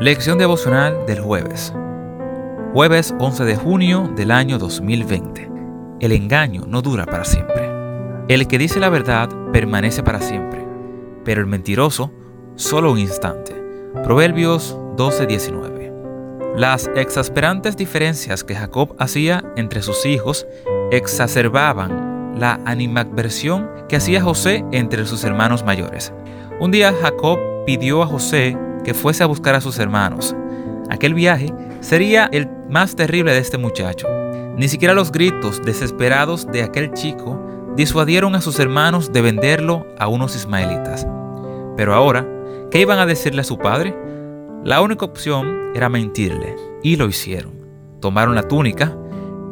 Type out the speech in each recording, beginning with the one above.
Lección devocional del jueves. Jueves 11 de junio del año 2020. El engaño no dura para siempre. El que dice la verdad permanece para siempre, pero el mentiroso solo un instante. Proverbios 12:19. Las exasperantes diferencias que Jacob hacía entre sus hijos exacerbaban la animadversión que hacía José entre sus hermanos mayores. Un día Jacob pidió a José que fuese a buscar a sus hermanos. Aquel viaje sería el más terrible de este muchacho. Ni siquiera los gritos desesperados de aquel chico disuadieron a sus hermanos de venderlo a unos ismaelitas. Pero ahora, ¿qué iban a decirle a su padre? La única opción era mentirle, y lo hicieron. Tomaron la túnica,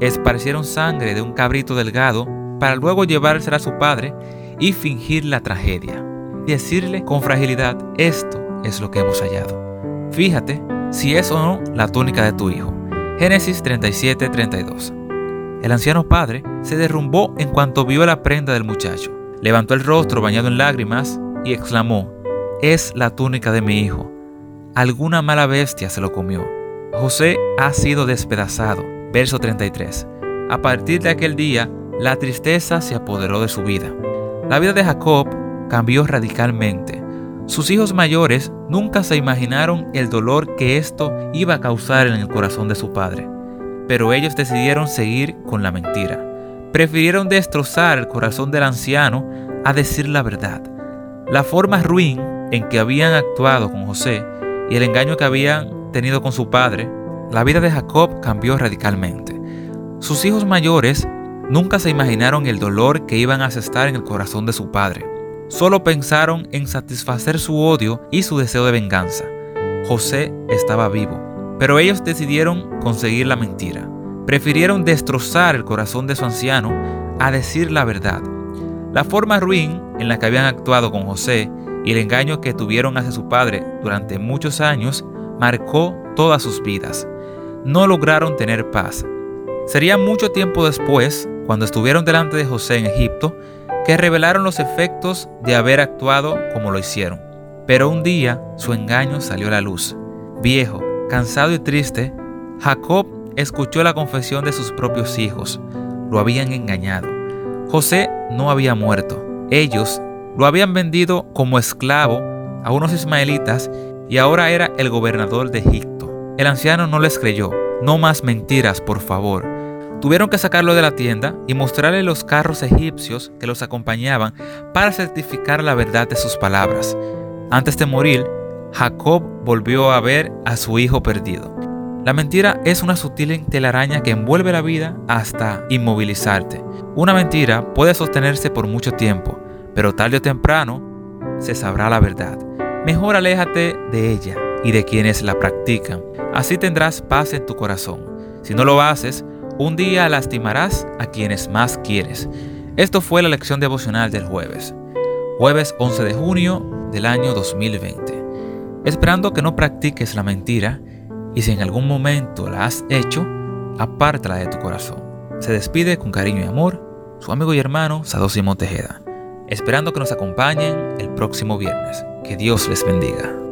esparcieron sangre de un cabrito delgado para luego llevársela a su padre y fingir la tragedia. Decirle con fragilidad, esto es lo que hemos hallado. Fíjate si es o no la túnica de tu hijo. Génesis 37, 32. El anciano padre se derrumbó en cuanto vio la prenda del muchacho. Levantó el rostro bañado en lágrimas y exclamó, es la túnica de mi hijo. Alguna mala bestia se lo comió. José ha sido despedazado. Verso 33. A partir de aquel día, la tristeza se apoderó de su vida. La vida de Jacob cambió radicalmente. Sus hijos mayores nunca se imaginaron el dolor que esto iba a causar en el corazón de su padre, pero ellos decidieron seguir con la mentira. Prefirieron destrozar el corazón del anciano a decir la verdad. La forma ruin en que habían actuado con José y el engaño que habían tenido con su padre, la vida de Jacob cambió radicalmente. Sus hijos mayores nunca se imaginaron el dolor que iban a asestar en el corazón de su padre solo pensaron en satisfacer su odio y su deseo de venganza. José estaba vivo, pero ellos decidieron conseguir la mentira. Prefirieron destrozar el corazón de su anciano a decir la verdad. La forma ruin en la que habían actuado con José y el engaño que tuvieron hacia su padre durante muchos años marcó todas sus vidas. No lograron tener paz. Sería mucho tiempo después, cuando estuvieron delante de José en Egipto, que revelaron los efectos de haber actuado como lo hicieron. Pero un día su engaño salió a la luz. Viejo, cansado y triste, Jacob escuchó la confesión de sus propios hijos. Lo habían engañado. José no había muerto. Ellos lo habían vendido como esclavo a unos ismaelitas y ahora era el gobernador de Egipto. El anciano no les creyó. No más mentiras, por favor. Tuvieron que sacarlo de la tienda y mostrarle los carros egipcios que los acompañaban para certificar la verdad de sus palabras. Antes de morir, Jacob volvió a ver a su hijo perdido. La mentira es una sutil telaraña que envuelve la vida hasta inmovilizarte. Una mentira puede sostenerse por mucho tiempo, pero tarde o temprano se sabrá la verdad. Mejor aléjate de ella y de quienes la practican. Así tendrás paz en tu corazón. Si no lo haces, un día lastimarás a quienes más quieres. Esto fue la lección devocional del jueves, jueves 11 de junio del año 2020. Esperando que no practiques la mentira y si en algún momento la has hecho, apártala de tu corazón. Se despide con cariño y amor su amigo y hermano Sado Simón Tejeda, esperando que nos acompañen el próximo viernes. Que Dios les bendiga.